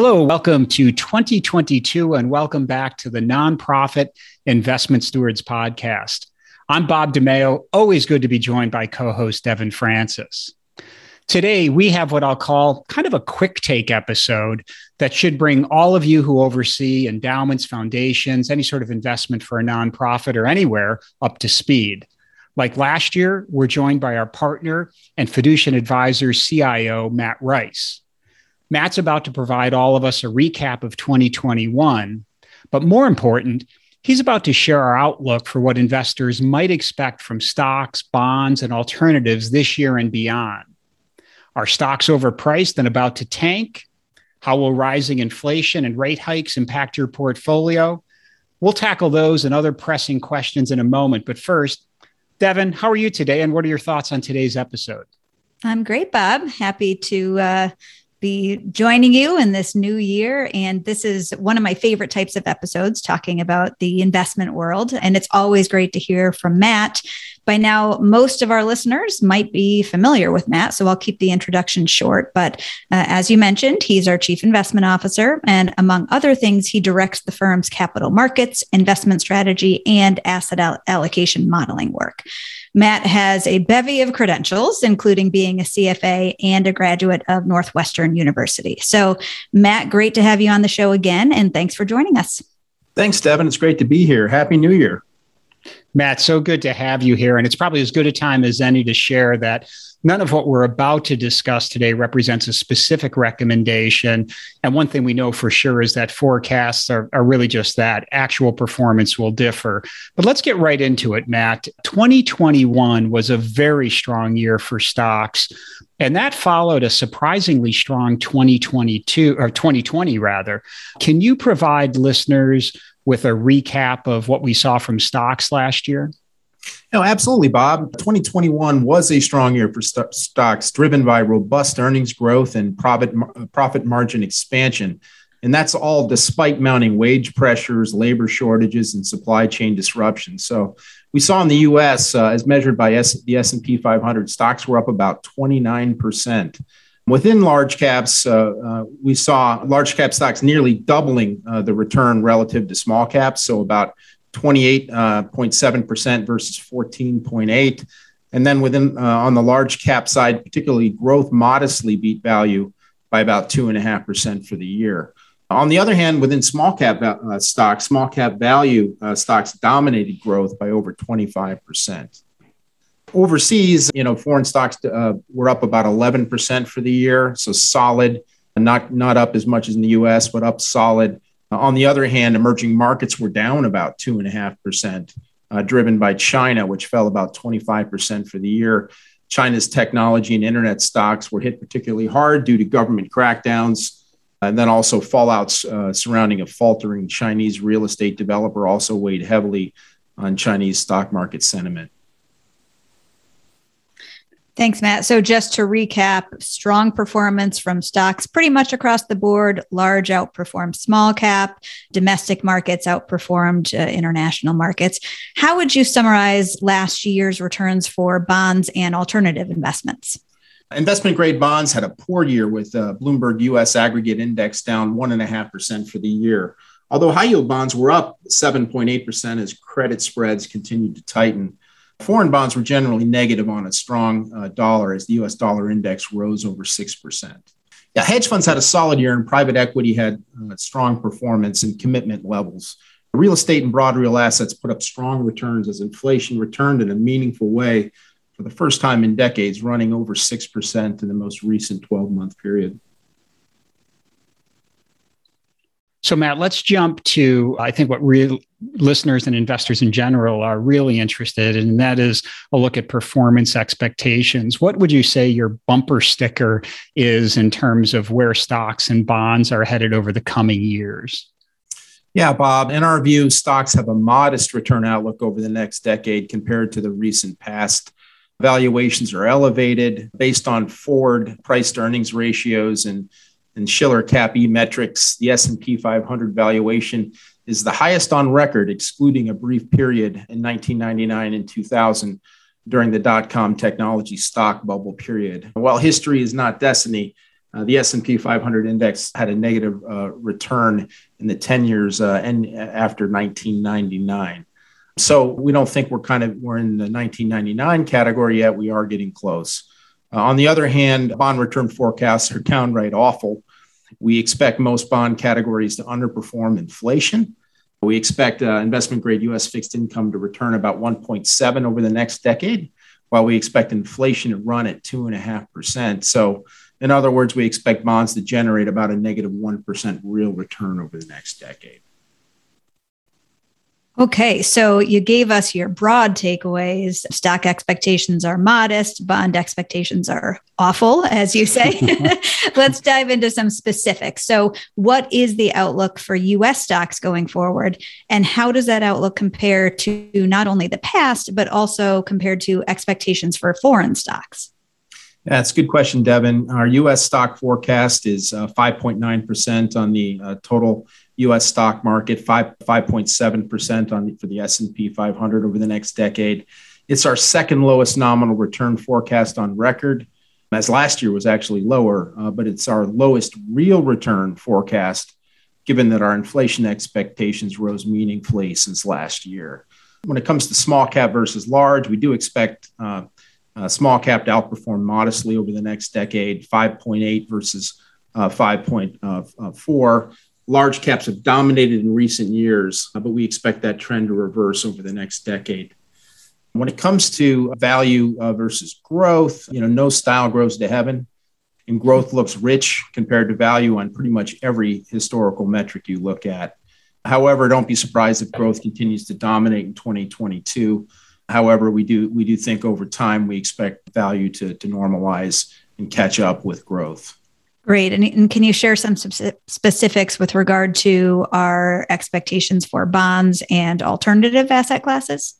Hello, welcome to 2022, and welcome back to the Nonprofit Investment Stewards Podcast. I'm Bob DeMeo, always good to be joined by co host Devin Francis. Today, we have what I'll call kind of a quick take episode that should bring all of you who oversee endowments, foundations, any sort of investment for a nonprofit or anywhere up to speed. Like last year, we're joined by our partner and Fiducient Advisor CIO, Matt Rice. Matt's about to provide all of us a recap of 2021, but more important, he's about to share our outlook for what investors might expect from stocks, bonds, and alternatives this year and beyond. Are stocks overpriced and about to tank? How will rising inflation and rate hikes impact your portfolio? We'll tackle those and other pressing questions in a moment. But first, Devin, how are you today? And what are your thoughts on today's episode? I'm great, Bob. Happy to uh, be joining you in this new year. And this is one of my favorite types of episodes talking about the investment world. And it's always great to hear from Matt. By now, most of our listeners might be familiar with Matt, so I'll keep the introduction short. But uh, as you mentioned, he's our chief investment officer. And among other things, he directs the firm's capital markets, investment strategy, and asset all- allocation modeling work. Matt has a bevy of credentials, including being a CFA and a graduate of Northwestern University. So, Matt, great to have you on the show again, and thanks for joining us. Thanks, Devin. It's great to be here. Happy New Year. Matt, so good to have you here. And it's probably as good a time as any to share that none of what we're about to discuss today represents a specific recommendation. And one thing we know for sure is that forecasts are, are really just that actual performance will differ. But let's get right into it, Matt. 2021 was a very strong year for stocks. And that followed a surprisingly strong 2022 or 2020 rather. Can you provide listeners with a recap of what we saw from stocks last year? No, absolutely, Bob. 2021 was a strong year for st- stocks, driven by robust earnings growth and profit, profit margin expansion. And that's all despite mounting wage pressures, labor shortages, and supply chain disruptions. So we saw in the U.S., uh, as measured by S- the S&P 500, stocks were up about 29 percent. Within large caps, uh, uh, we saw large cap stocks nearly doubling uh, the return relative to small caps, so about 28.7% versus 14.8. And then within on the large cap side, particularly growth modestly beat value by about two and a half percent for the year. On the other hand, within small cap uh, stocks, small cap value uh, stocks dominated growth by over 25 percent. Overseas, you know, foreign stocks uh, were up about 11% for the year, so solid, not not up as much as in the U.S., but up solid. Uh, on the other hand, emerging markets were down about two and a half percent, uh, driven by China, which fell about 25% for the year. China's technology and internet stocks were hit particularly hard due to government crackdowns, and then also fallouts uh, surrounding a faltering Chinese real estate developer also weighed heavily on Chinese stock market sentiment. Thanks, Matt. So, just to recap, strong performance from stocks pretty much across the board. Large outperformed small cap, domestic markets outperformed uh, international markets. How would you summarize last year's returns for bonds and alternative investments? Investment grade bonds had a poor year with uh, Bloomberg US aggregate index down 1.5% for the year. Although high yield bonds were up 7.8% as credit spreads continued to tighten. Foreign bonds were generally negative on a strong uh, dollar as the US dollar index rose over 6%. Yeah, hedge funds had a solid year and private equity had uh, strong performance and commitment levels. Real estate and broad real assets put up strong returns as inflation returned in a meaningful way for the first time in decades, running over 6% in the most recent 12 month period. So, Matt, let's jump to I think what real listeners and investors in general are really interested in, and that is a look at performance expectations. What would you say your bumper sticker is in terms of where stocks and bonds are headed over the coming years? Yeah, Bob. In our view, stocks have a modest return outlook over the next decade compared to the recent past. Valuations are elevated based on forward price to earnings ratios and and Shiller Cap E metrics, the S&P 500 valuation is the highest on record, excluding a brief period in 1999 and 2000 during the dot-com technology stock bubble period. While history is not destiny, uh, the S&P 500 index had a negative uh, return in the 10 years uh, and after 1999. So we don't think we're kind of we're in the 1999 category yet. We are getting close. Uh, on the other hand, bond return forecasts are downright awful. We expect most bond categories to underperform inflation. We expect uh, investment grade US fixed income to return about 1.7 over the next decade, while we expect inflation to run at 2.5%. So, in other words, we expect bonds to generate about a negative 1 real return over the next decade. Okay, so you gave us your broad takeaways. Stock expectations are modest, bond expectations are awful, as you say. Let's dive into some specifics. So, what is the outlook for US stocks going forward? And how does that outlook compare to not only the past, but also compared to expectations for foreign stocks? That's a good question, Devin. Our US stock forecast is uh, 5.9% on the uh, total U.S. stock market, five five point seven percent on for the S and P 500 over the next decade. It's our second lowest nominal return forecast on record, as last year was actually lower, uh, but it's our lowest real return forecast, given that our inflation expectations rose meaningfully since last year. When it comes to small cap versus large, we do expect uh, uh, small cap to outperform modestly over the next decade, 5.8 versus uh, 5.4 large caps have dominated in recent years, uh, but we expect that trend to reverse over the next decade. When it comes to value uh, versus growth, you know, no style grows to heaven, and growth looks rich compared to value on pretty much every historical metric you look at. However, don't be surprised if growth continues to dominate in 2022. However, we do we do think over time we expect value to, to normalize and catch up with growth. Great. And, and, can you share some specifics with regard to our expectations for bonds and alternative asset classes?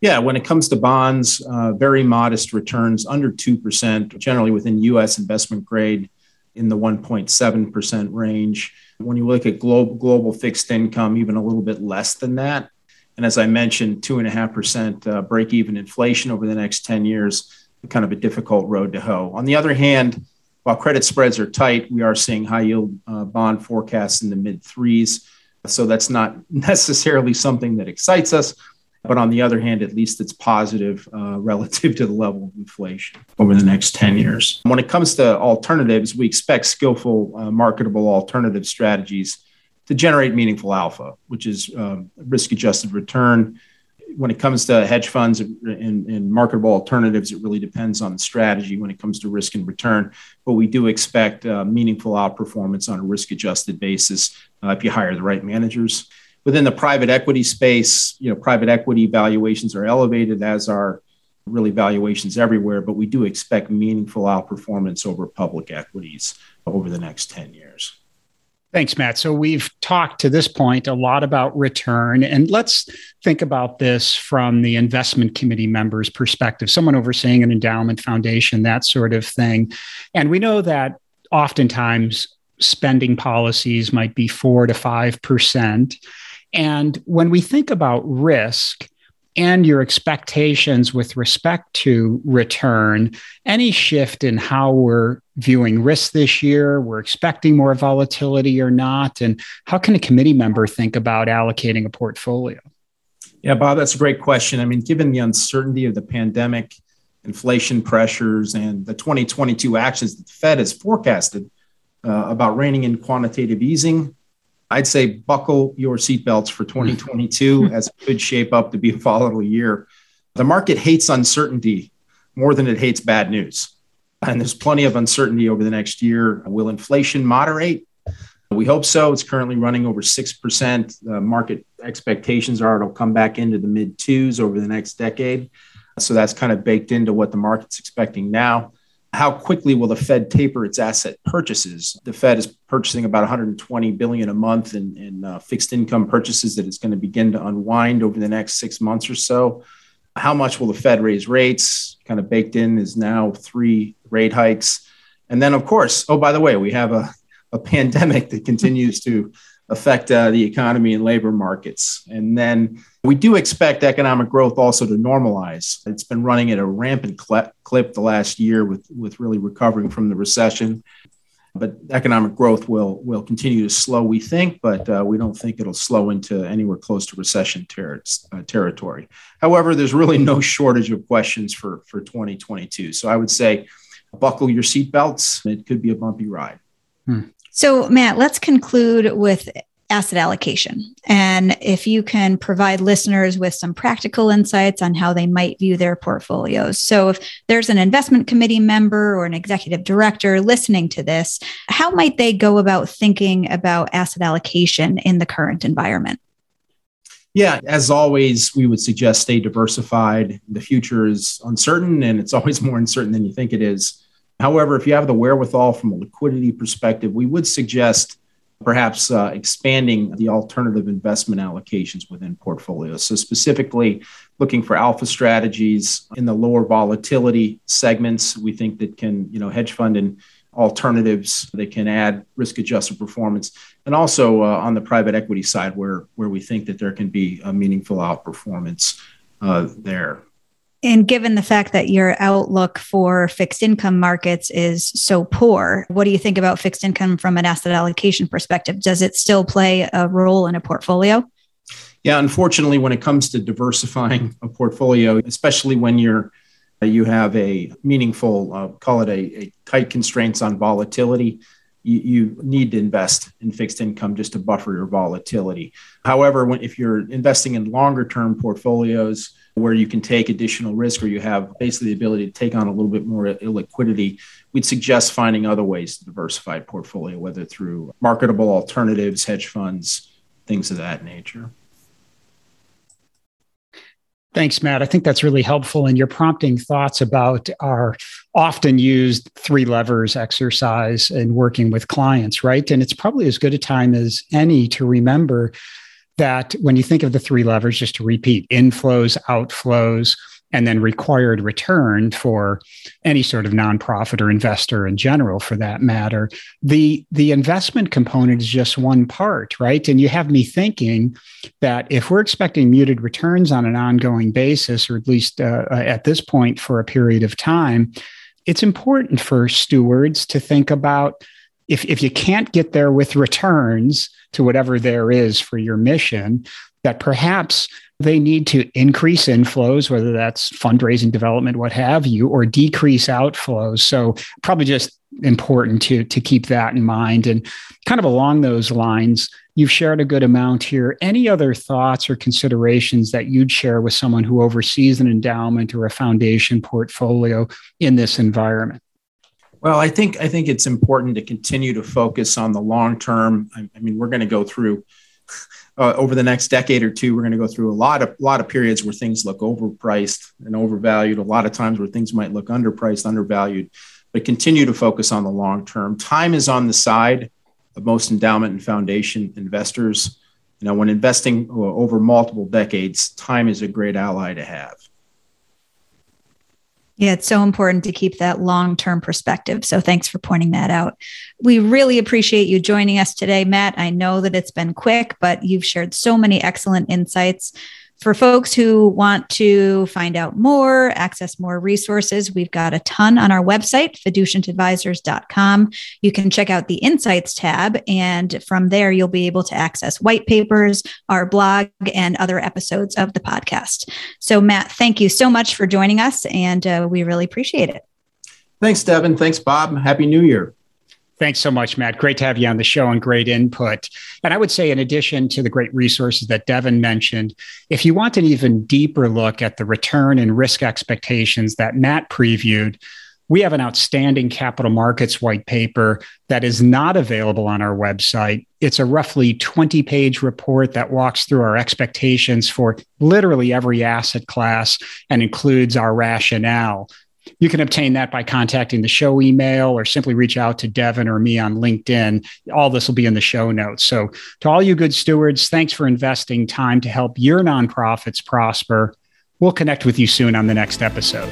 Yeah, when it comes to bonds, uh, very modest returns, under 2%, generally within US investment grade in the 1.7% range. When you look at global, global fixed income, even a little bit less than that. And as I mentioned, 2.5% uh, break even inflation over the next 10 years, kind of a difficult road to hoe. On the other hand, while credit spreads are tight, we are seeing high yield uh, bond forecasts in the mid threes. So that's not necessarily something that excites us. But on the other hand, at least it's positive uh, relative to the level of inflation over the next 10 years. When it comes to alternatives, we expect skillful, uh, marketable alternative strategies to generate meaningful alpha, which is um, risk adjusted return when it comes to hedge funds and, and, marketable alternatives, it really depends on the strategy when it comes to risk and return. But we do expect uh, meaningful outperformance on a risk adjusted basis uh, if you hire the right managers. Within the private equity space, you know, private equity valuations are elevated, as are really valuations everywhere. But we do expect meaningful outperformance over public equities over the next 10 years. Thanks, Matt. So we've talked to this point a lot about return, and let's think about this from the investment committee members' perspective, someone overseeing an endowment foundation, that sort of thing. And we know that oftentimes spending policies might be four to 5%. And when we think about risk, and your expectations with respect to return, any shift in how we're viewing risk this year, we're expecting more volatility or not, and how can a committee member think about allocating a portfolio? Yeah, Bob, that's a great question. I mean, given the uncertainty of the pandemic, inflation pressures, and the 2022 actions that the Fed has forecasted uh, about reining in quantitative easing, I'd say buckle your seatbelts for 2022 as it could shape up to be a volatile year. The market hates uncertainty more than it hates bad news. And there's plenty of uncertainty over the next year. Will inflation moderate? We hope so. It's currently running over 6%. Uh, market expectations are it'll come back into the mid twos over the next decade. So that's kind of baked into what the market's expecting now. How quickly will the Fed taper its asset purchases? The Fed is purchasing about 120 billion a month in, in uh, fixed income purchases that it's going to begin to unwind over the next six months or so. How much will the Fed raise rates? Kind of baked in is now three rate hikes. And then, of course, oh, by the way, we have a, a pandemic that continues to affect uh, the economy and labor markets. And then we do expect economic growth also to normalize. It's been running at a rampant clip the last year with, with really recovering from the recession. But economic growth will, will continue to slow, we think, but uh, we don't think it'll slow into anywhere close to recession ter- uh, territory. However, there's really no shortage of questions for, for 2022. So I would say buckle your seatbelts. It could be a bumpy ride. Hmm. So, Matt, let's conclude with asset allocation. And if you can provide listeners with some practical insights on how they might view their portfolios. So, if there's an investment committee member or an executive director listening to this, how might they go about thinking about asset allocation in the current environment? Yeah, as always, we would suggest stay diversified. The future is uncertain and it's always more uncertain than you think it is. However, if you have the wherewithal from a liquidity perspective, we would suggest perhaps uh, expanding the alternative investment allocations within portfolios. So, specifically looking for alpha strategies in the lower volatility segments, we think that can, you know, hedge fund and alternatives that can add risk adjusted performance. And also uh, on the private equity side, where, where we think that there can be a meaningful outperformance uh, there. And given the fact that your outlook for fixed income markets is so poor, what do you think about fixed income from an asset allocation perspective? Does it still play a role in a portfolio? Yeah, unfortunately, when it comes to diversifying a portfolio, especially when you're you have a meaningful, uh, call it a, a, tight constraints on volatility, you, you, need to invest in fixed income just to buffer your volatility. However, when, if you're investing in longer term portfolios, where you can take additional risk or you have basically the ability to take on a little bit more illiquidity, we'd suggest finding other ways to diversify portfolio, whether through marketable alternatives, hedge funds, things of that nature. Thanks, Matt. I think that's really helpful. And you're prompting thoughts about our often used three levers exercise in working with clients, right? And it's probably as good a time as any to remember that when you think of the three levers, just to repeat inflows, outflows, and then required return for any sort of nonprofit or investor in general for that matter the the investment component is just one part right? And you have me thinking that if we're expecting muted returns on an ongoing basis or at least uh, uh at this point for a period of time it's important for stewards to think about if, if you can't get there with returns to whatever there is for your mission, that perhaps they need to increase inflows, whether that's fundraising, development, what have you, or decrease outflows. So probably just important to to keep that in mind. And kind of along those lines, you've shared a good amount here. Any other thoughts or considerations that you'd share with someone who oversees an endowment or a foundation portfolio in this environment? Well, I think I think it's important to continue to focus on the long term. I, I mean, we're going to go through uh, over the next decade or two. We're going to go through a lot of lot of periods where things look overpriced and overvalued. A lot of times where things might look underpriced, undervalued. But continue to focus on the long term. Time is on the side of most endowment and foundation investors. You know, when investing uh, over multiple decades, time is a great ally to have. Yeah, it's so important to keep that long term perspective. So thanks for pointing that out. We really appreciate you joining us today, Matt. I know that it's been quick, but you've shared so many excellent insights. For folks who want to find out more, access more resources, we've got a ton on our website, fiducientadvisors.com. You can check out the Insights tab, and from there, you'll be able to access white papers, our blog, and other episodes of the podcast. So, Matt, thank you so much for joining us, and uh, we really appreciate it. Thanks, Devin. Thanks, Bob. Happy New Year. Thanks so much, Matt. Great to have you on the show and great input. And I would say, in addition to the great resources that Devin mentioned, if you want an even deeper look at the return and risk expectations that Matt previewed, we have an outstanding capital markets white paper that is not available on our website. It's a roughly 20 page report that walks through our expectations for literally every asset class and includes our rationale. You can obtain that by contacting the show email or simply reach out to Devin or me on LinkedIn. All this will be in the show notes. So, to all you good stewards, thanks for investing time to help your nonprofits prosper. We'll connect with you soon on the next episode.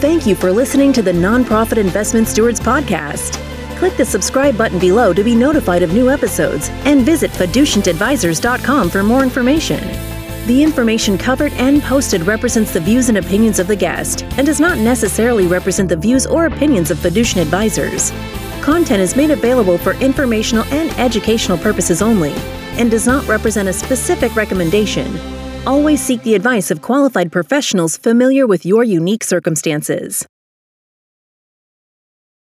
Thank you for listening to the Nonprofit Investment Stewards Podcast. Click the subscribe button below to be notified of new episodes and visit fiducientadvisors.com for more information. The information covered and posted represents the views and opinions of the guest and does not necessarily represent the views or opinions of Fiducient Advisors. Content is made available for informational and educational purposes only and does not represent a specific recommendation Always seek the advice of qualified professionals familiar with your unique circumstances.